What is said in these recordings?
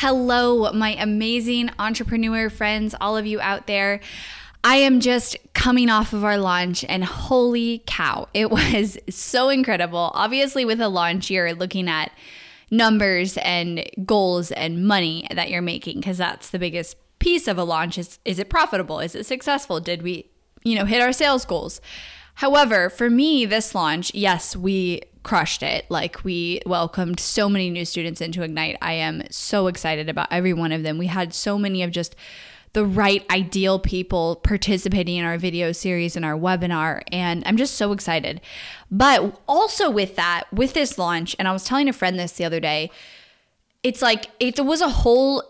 Hello, my amazing entrepreneur friends, all of you out there. I am just coming off of our launch, and holy cow, it was so incredible. Obviously, with a launch, you're looking at numbers and goals and money that you're making because that's the biggest piece of a launch is is it profitable? Is it successful? Did we, you know, hit our sales goals? However, for me, this launch, yes, we crushed it. Like we welcomed so many new students into Ignite. I am so excited about every one of them. We had so many of just the right ideal people participating in our video series and our webinar and I'm just so excited. But also with that, with this launch, and I was telling a friend this the other day, it's like it was a whole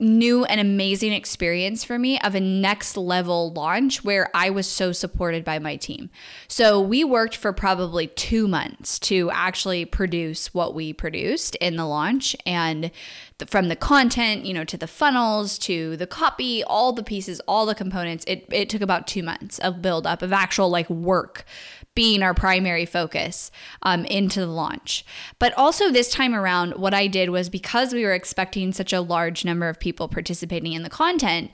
new and amazing experience for me of a next level launch where I was so supported by my team. So we worked for probably two months to actually produce what we produced in the launch and the, from the content, you know, to the funnels, to the copy, all the pieces, all the components. It, it took about two months of build up of actual like work being our primary focus um, into the launch. But also, this time around, what I did was because we were expecting such a large number of people participating in the content,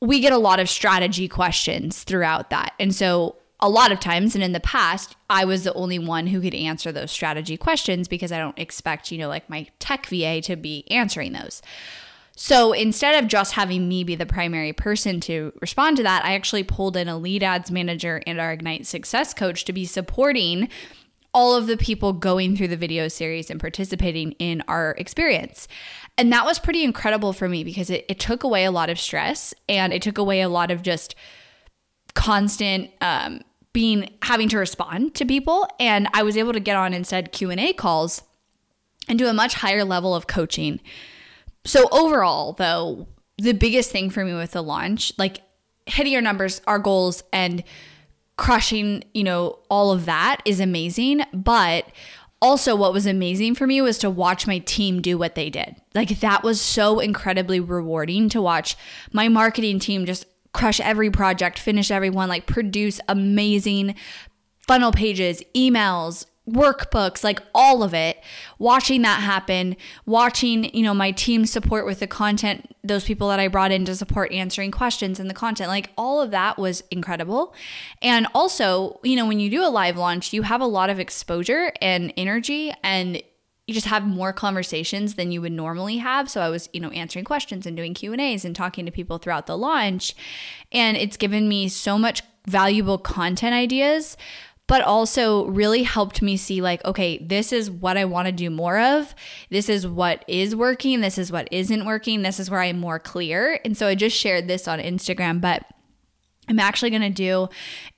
we get a lot of strategy questions throughout that. And so, a lot of times and in the past i was the only one who could answer those strategy questions because i don't expect you know like my tech va to be answering those so instead of just having me be the primary person to respond to that, I actually pulled in a lead ads manager and our Ignite success coach to be supporting all of the people going through the video series and participating in our experience. And that was pretty incredible for me because it, it took away a lot of stress and it took away a lot of just constant um, being having to respond to people. And I was able to get on instead Q&A calls and do a much higher level of coaching so overall, though, the biggest thing for me with the launch, like hitting our numbers, our goals, and crushing, you know, all of that is amazing. But also, what was amazing for me was to watch my team do what they did. Like, that was so incredibly rewarding to watch my marketing team just crush every project, finish everyone, like produce amazing funnel pages, emails, workbooks, like all of it, watching that happen, watching, you know, my team support with the content, those people that I brought in to support answering questions and the content, like all of that was incredible. And also, you know, when you do a live launch, you have a lot of exposure and energy and you just have more conversations than you would normally have so i was you know answering questions and doing q and a's and talking to people throughout the launch and it's given me so much valuable content ideas but also really helped me see like okay this is what i want to do more of. This is what is working this is what isn't working this is where i'm more clear. And so i just shared this on instagram but I'm actually going to do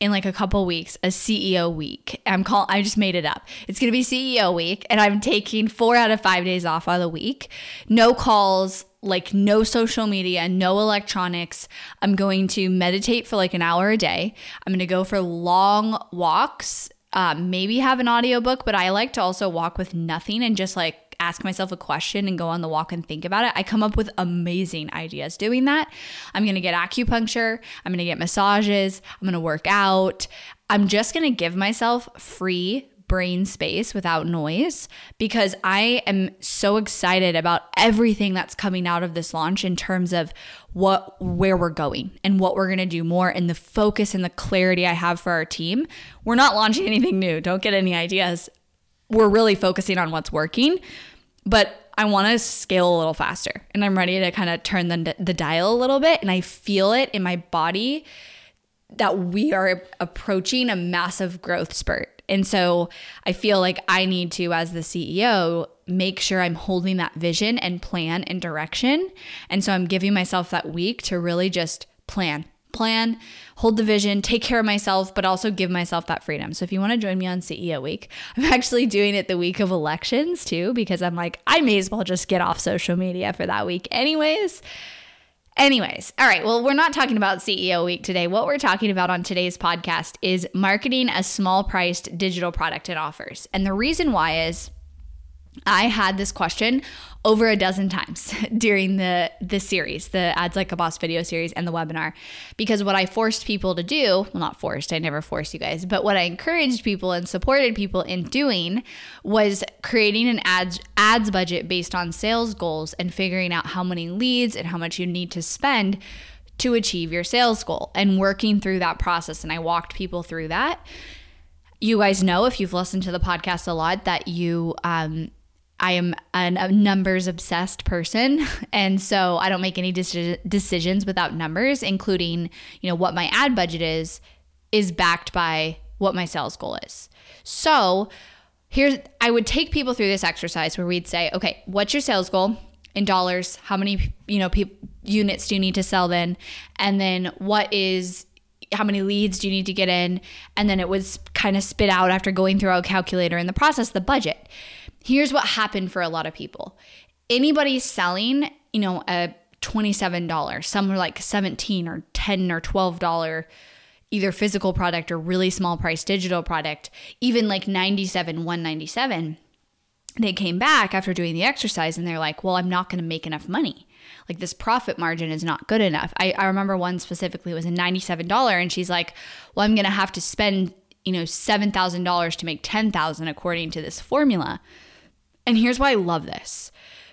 in like a couple weeks a CEO week. I'm call I just made it up. It's going to be CEO week and I'm taking 4 out of 5 days off of the week. No calls, like no social media, no electronics. I'm going to meditate for like an hour a day. I'm going to go for long walks, um, maybe have an audiobook, but I like to also walk with nothing and just like ask myself a question and go on the walk and think about it. I come up with amazing ideas doing that. I'm going to get acupuncture, I'm going to get massages, I'm going to work out. I'm just going to give myself free brain space without noise because I am so excited about everything that's coming out of this launch in terms of what where we're going and what we're going to do more and the focus and the clarity I have for our team. We're not launching anything new. Don't get any ideas we're really focusing on what's working, but I want to scale a little faster and I'm ready to kind of turn the, the dial a little bit. And I feel it in my body that we are approaching a massive growth spurt. And so I feel like I need to, as the CEO, make sure I'm holding that vision and plan and direction. And so I'm giving myself that week to really just plan, plan, hold the vision, take care of myself, but also give myself that freedom. So if you want to join me on CEO week, I'm actually doing it the week of elections too, because I'm like, I may as well just get off social media for that week, anyways. Anyways, all right, well, we're not talking about CEO week today. What we're talking about on today's podcast is marketing a small priced digital product and offers. And the reason why is I had this question over a dozen times during the the series, the Ads Like a Boss video series and the webinar, because what I forced people to do, well not forced, I never forced you guys, but what I encouraged people and supported people in doing was creating an ads ads budget based on sales goals and figuring out how many leads and how much you need to spend to achieve your sales goal and working through that process and I walked people through that. You guys know if you've listened to the podcast a lot that you um I am an, a numbers obsessed person. And so I don't make any deci- decisions without numbers, including, you know, what my ad budget is, is backed by what my sales goal is. So here's, I would take people through this exercise where we'd say, okay, what's your sales goal in dollars? How many, you know, pe- units do you need to sell then? And then what is, how many leads do you need to get in? And then it was kind of spit out after going through a calculator in the process, the budget here's what happened for a lot of people. Anybody selling, you know, a $27, some are like 17 or 10 or $12 either physical product or really small price digital product, even like 97, 197, they came back after doing the exercise and they're like, well, I'm not going to make enough money. Like this profit margin is not good enough. I, I remember one specifically was a $97 and she's like, well, I'm going to have to spend, you know, $7,000 to make 10,000 according to this formula. And here's why I love this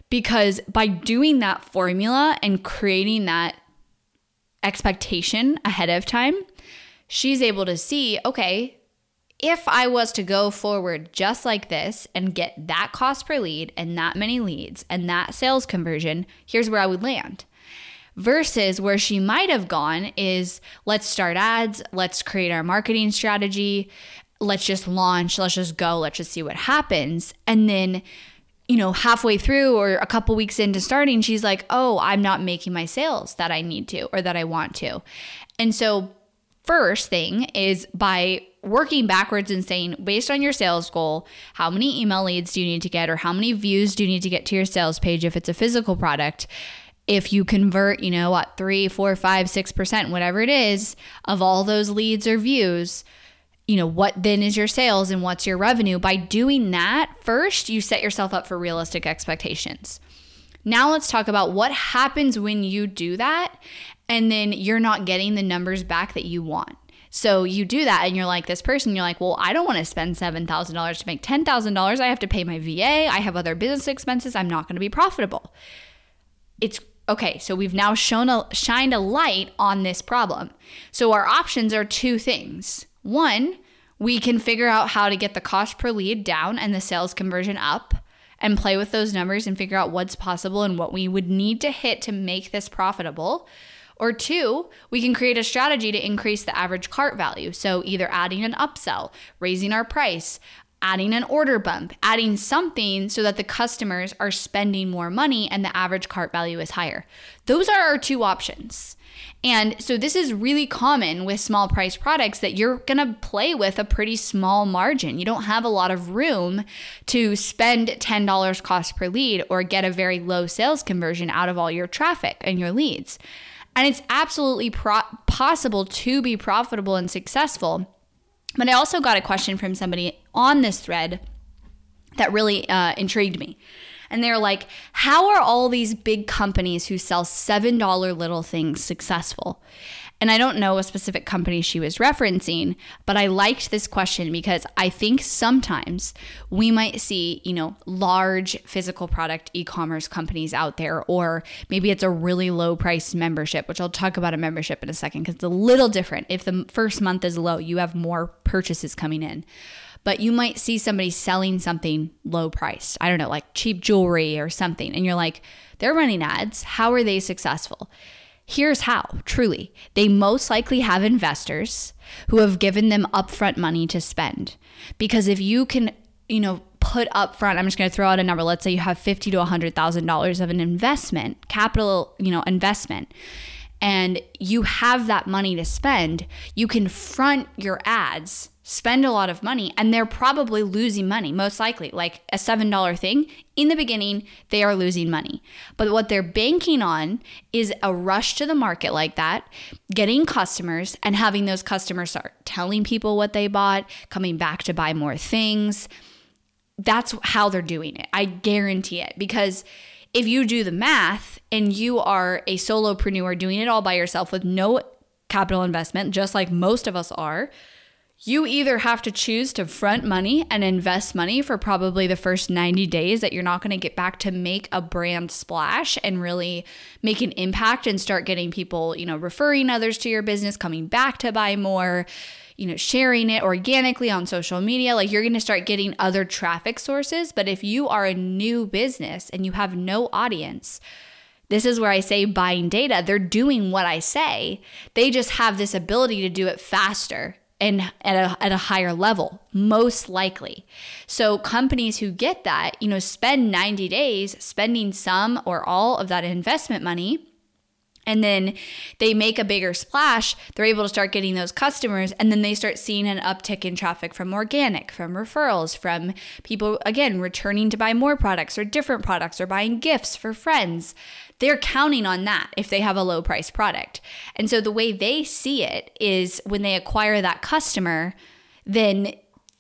because by doing that formula and creating that expectation ahead of time, she's able to see okay, if I was to go forward just like this and get that cost per lead and that many leads and that sales conversion, here's where I would land. Versus where she might have gone is let's start ads, let's create our marketing strategy, let's just launch, let's just go, let's just see what happens. And then, you know, halfway through or a couple weeks into starting, she's like, oh, I'm not making my sales that I need to or that I want to. And so, first thing is by working backwards and saying, based on your sales goal, how many email leads do you need to get or how many views do you need to get to your sales page if it's a physical product? if you convert, you know, what, three, four, five, six percent, whatever it is, of all those leads or views, you know, what then is your sales and what's your revenue? By doing that, first, you set yourself up for realistic expectations. Now, let's talk about what happens when you do that and then you're not getting the numbers back that you want. So you do that and you're like this person, you're like, well, I don't want to spend $7,000 to make $10,000. I have to pay my VA. I have other business expenses. I'm not going to be profitable. It's okay. So we've now shown a, shined a light on this problem. So our options are two things one, we can figure out how to get the cost per lead down and the sales conversion up and play with those numbers and figure out what's possible and what we would need to hit to make this profitable. Or two, we can create a strategy to increase the average cart value. So either adding an upsell, raising our price, adding an order bump, adding something so that the customers are spending more money and the average cart value is higher. Those are our two options. And so this is really common with small price products that you're going to play with a pretty small margin. You don't have a lot of room to spend $10 cost per lead or get a very low sales conversion out of all your traffic and your leads. And it's absolutely pro- possible to be profitable and successful. But I also got a question from somebody on this thread that really uh, intrigued me. And they're like, how are all these big companies who sell $7 little things successful? And I don't know a specific company she was referencing, but I liked this question because I think sometimes we might see, you know, large physical product e commerce companies out there, or maybe it's a really low price membership, which I'll talk about a membership in a second because it's a little different. If the first month is low, you have more purchases coming in. But you might see somebody selling something low priced. I don't know, like cheap jewelry or something. And you're like, they're running ads. How are they successful? Here's how, truly. They most likely have investors who have given them upfront money to spend. Because if you can, you know, put up front, I'm just going to throw out a number. Let's say you have fifty to hundred thousand dollars of an investment, capital, you know, investment, and you have that money to spend. You can front your ads spend a lot of money and they're probably losing money, most likely. Like a $7 thing, in the beginning, they are losing money. But what they're banking on is a rush to the market like that, getting customers and having those customers start telling people what they bought, coming back to buy more things. That's how they're doing it. I guarantee it because if you do the math and you are a solopreneur doing it all by yourself with no capital investment, just like most of us are, you either have to choose to front money and invest money for probably the first 90 days that you're not going to get back to make a brand splash and really make an impact and start getting people, you know, referring others to your business, coming back to buy more, you know, sharing it organically on social media. Like you're going to start getting other traffic sources. But if you are a new business and you have no audience, this is where I say buying data. They're doing what I say. They just have this ability to do it faster and at a, at a higher level most likely. So companies who get that you know spend 90 days spending some or all of that investment money and then they make a bigger splash, they're able to start getting those customers, and then they start seeing an uptick in traffic from organic, from referrals, from people, again, returning to buy more products or different products or buying gifts for friends. They're counting on that if they have a low price product. And so the way they see it is when they acquire that customer, then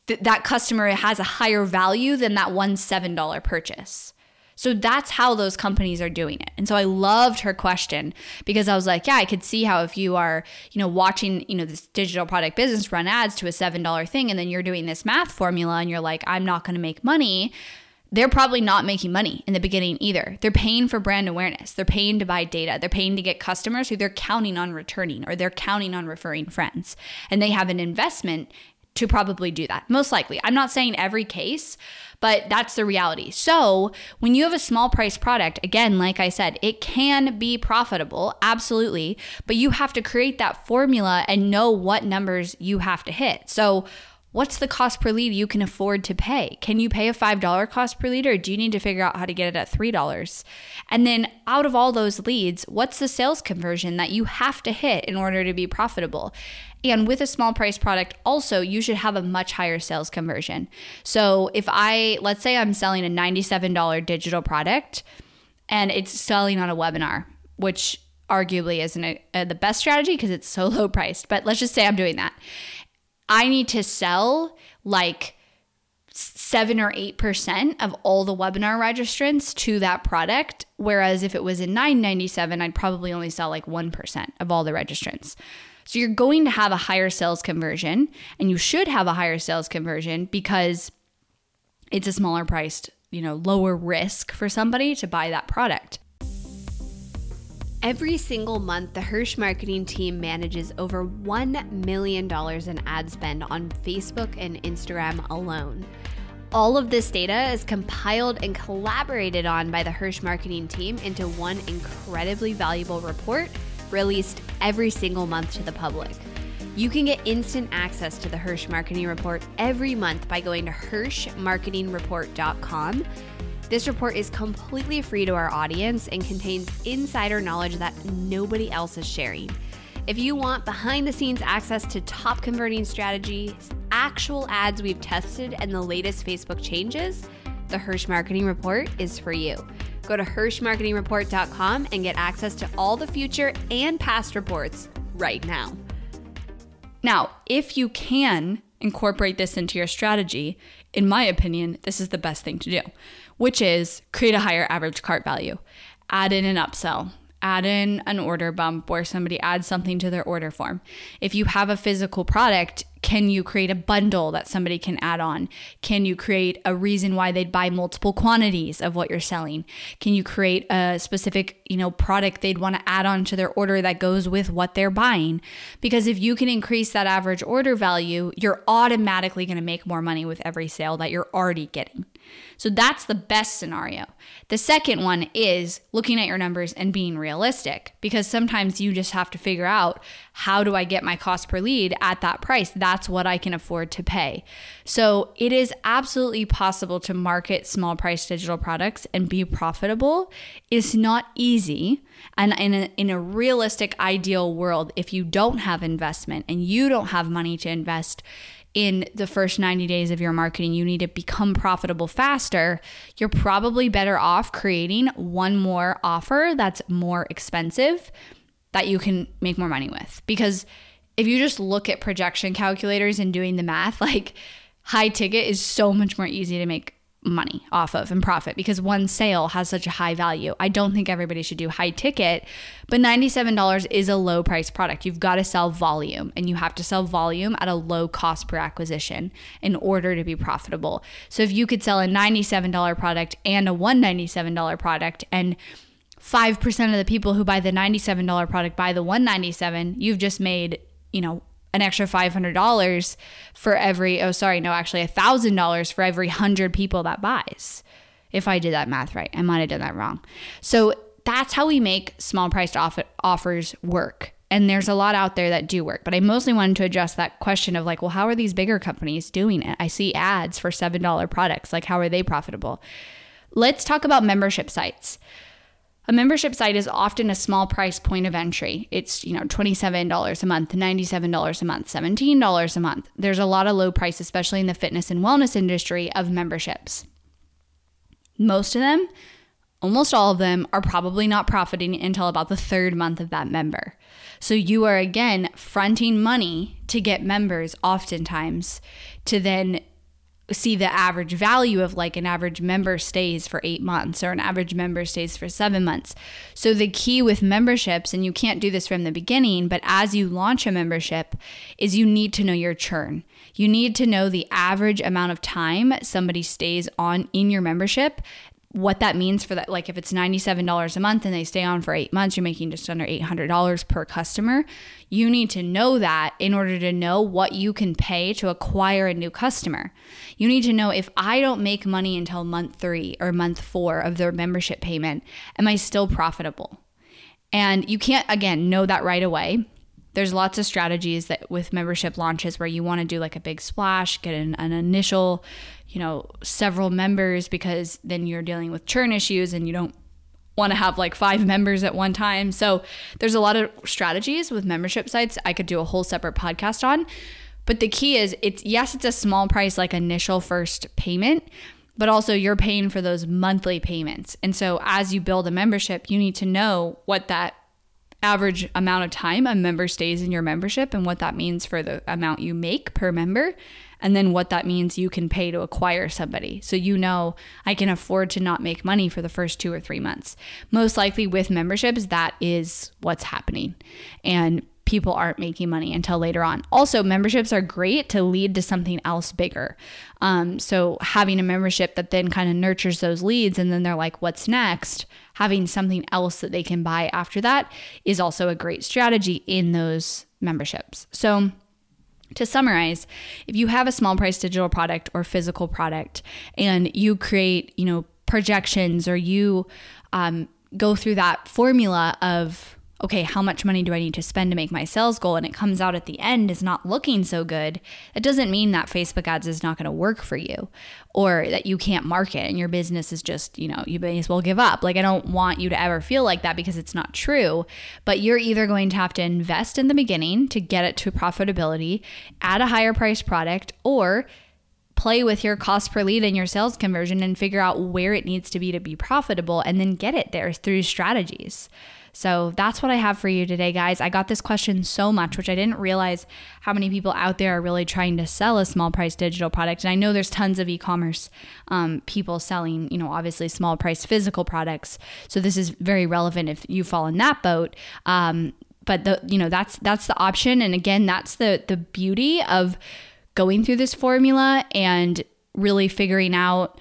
th- that customer has a higher value than that one $7 purchase. So that's how those companies are doing it. And so I loved her question because I was like, yeah, I could see how if you are, you know, watching, you know, this digital product business run ads to a $7 thing and then you're doing this math formula and you're like, I'm not going to make money, they're probably not making money in the beginning either. They're paying for brand awareness. They're paying to buy data. They're paying to get customers who they're counting on returning or they're counting on referring friends. And they have an investment to probably do that. Most likely. I'm not saying every case, but that's the reality. So, when you have a small price product, again, like I said, it can be profitable, absolutely, but you have to create that formula and know what numbers you have to hit. So, what's the cost per lead you can afford to pay? Can you pay a $5 cost per lead or do you need to figure out how to get it at $3? And then out of all those leads, what's the sales conversion that you have to hit in order to be profitable? And with a small price product, also, you should have a much higher sales conversion. So if I, let's say I'm selling a $97 digital product and it's selling on a webinar, which arguably isn't a, a, the best strategy because it's so low priced, but let's just say I'm doing that. I need to sell like seven or eight percent of all the webinar registrants to that product. Whereas if it was in 997, I'd probably only sell like 1% of all the registrants. So you're going to have a higher sales conversion, and you should have a higher sales conversion because it's a smaller priced, you know, lower risk for somebody to buy that product. Every single month, the Hirsch marketing team manages over $1 million in ad spend on Facebook and Instagram alone. All of this data is compiled and collaborated on by the Hirsch marketing team into one incredibly valuable report released every single month to the public. You can get instant access to the Hirsch Marketing Report every month by going to HirschMarketingReport.com. This report is completely free to our audience and contains insider knowledge that nobody else is sharing. If you want behind the scenes access to top converting strategies, actual ads we've tested, and the latest Facebook changes, the Hirsch Marketing Report is for you. Go to HirschMarketingReport.com and get access to all the future and past reports right now. Now, if you can incorporate this into your strategy, in my opinion, this is the best thing to do, which is create a higher average cart value, add in an upsell, add in an order bump where somebody adds something to their order form. If you have a physical product, Can you create a bundle that somebody can add on? Can you create a reason why they'd buy multiple quantities of what you're selling? Can you create a specific, you know, product they'd want to add on to their order that goes with what they're buying? Because if you can increase that average order value, you're automatically going to make more money with every sale that you're already getting. So that's the best scenario. The second one is looking at your numbers and being realistic because sometimes you just have to figure out how do I get my cost per lead at that price? That's what I can afford to pay. So it is absolutely possible to market small price digital products and be profitable. It's not easy. And in a, in a realistic, ideal world, if you don't have investment and you don't have money to invest, in the first 90 days of your marketing, you need to become profitable faster, you're probably better off creating one more offer that's more expensive that you can make more money with. Because if you just look at projection calculators and doing the math, like high ticket is so much more easy to make money off of and profit because one sale has such a high value. I don't think everybody should do high ticket, but $97 is a low price product. You've got to sell volume and you have to sell volume at a low cost per acquisition in order to be profitable. So if you could sell a $97 product and a $197 product and 5% of the people who buy the $97 product buy the 197, you've just made, you know, an extra $500 for every, oh, sorry, no, actually $1,000 for every 100 people that buys. If I did that math right, I might have done that wrong. So that's how we make small priced off- offers work. And there's a lot out there that do work, but I mostly wanted to address that question of like, well, how are these bigger companies doing it? I see ads for $7 products. Like, how are they profitable? Let's talk about membership sites. A membership site is often a small price point of entry. It's, you know, $27 a month, $97 a month, $17 a month. There's a lot of low price, especially in the fitness and wellness industry, of memberships. Most of them, almost all of them, are probably not profiting until about the third month of that member. So you are again fronting money to get members, oftentimes, to then see the average value of like an average member stays for eight months or an average member stays for seven months. So, the key with memberships, and you can't do this from the beginning, but as you launch a membership, is you need to know your churn. You need to know the average amount of time somebody stays on in your membership what that means for that like if it's $97 a month and they stay on for 8 months you're making just under $800 per customer. You need to know that in order to know what you can pay to acquire a new customer. You need to know if I don't make money until month 3 or month 4 of their membership payment am I still profitable? And you can't again know that right away. There's lots of strategies that with membership launches where you want to do like a big splash, get an, an initial, you know, several members because then you're dealing with churn issues and you don't want to have like five members at one time. So there's a lot of strategies with membership sites I could do a whole separate podcast on. But the key is it's yes, it's a small price like initial first payment, but also you're paying for those monthly payments. And so as you build a membership, you need to know what that average amount of time a member stays in your membership and what that means for the amount you make per member and then what that means you can pay to acquire somebody. So you know I can afford to not make money for the first 2 or 3 months. Most likely with memberships that is what's happening. And people aren't making money until later on. Also, memberships are great to lead to something else bigger. Um, so, having a membership that then kind of nurtures those leads and then they're like, what's next? Having something else that they can buy after that is also a great strategy in those memberships. So, to summarize, if you have a small price digital product or physical product and you create, you know, projections or you um, go through that formula of okay, how much money do I need to spend to make my sales goal? And it comes out at the end is not looking so good, it doesn't mean that Facebook ads is not going to work for you or that you can't market and your business is just, you know, you may as well give up. Like, I don't want you to ever feel like that because it's not true. But you're either going to have to invest in the beginning to get it to profitability, add a higher price product, or play with your cost per lead and your sales conversion and figure out where it needs to be to be profitable and then get it there through strategies. So that's what I have for you today, guys. I got this question so much, which I didn't realize how many people out there are really trying to sell a small price digital product. And I know there's tons of e commerce um, people selling, you know, obviously small price physical products. So this is very relevant if you fall in that boat. Um, but the you know that's that's the option and again that's the the beauty of going through this formula and really figuring out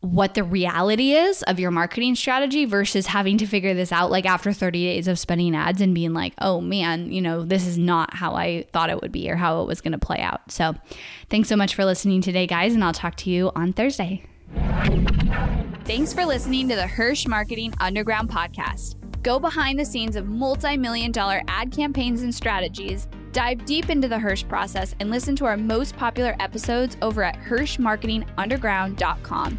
what the reality is of your marketing strategy versus having to figure this out like after 30 days of spending ads and being like, oh man, you know, this is not how I thought it would be or how it was going to play out. So thanks so much for listening today, guys, and I'll talk to you on Thursday. Thanks for listening to the Hirsch Marketing Underground podcast. Go behind the scenes of multi million dollar ad campaigns and strategies, dive deep into the Hirsch process, and listen to our most popular episodes over at HirschMarketingUnderground.com.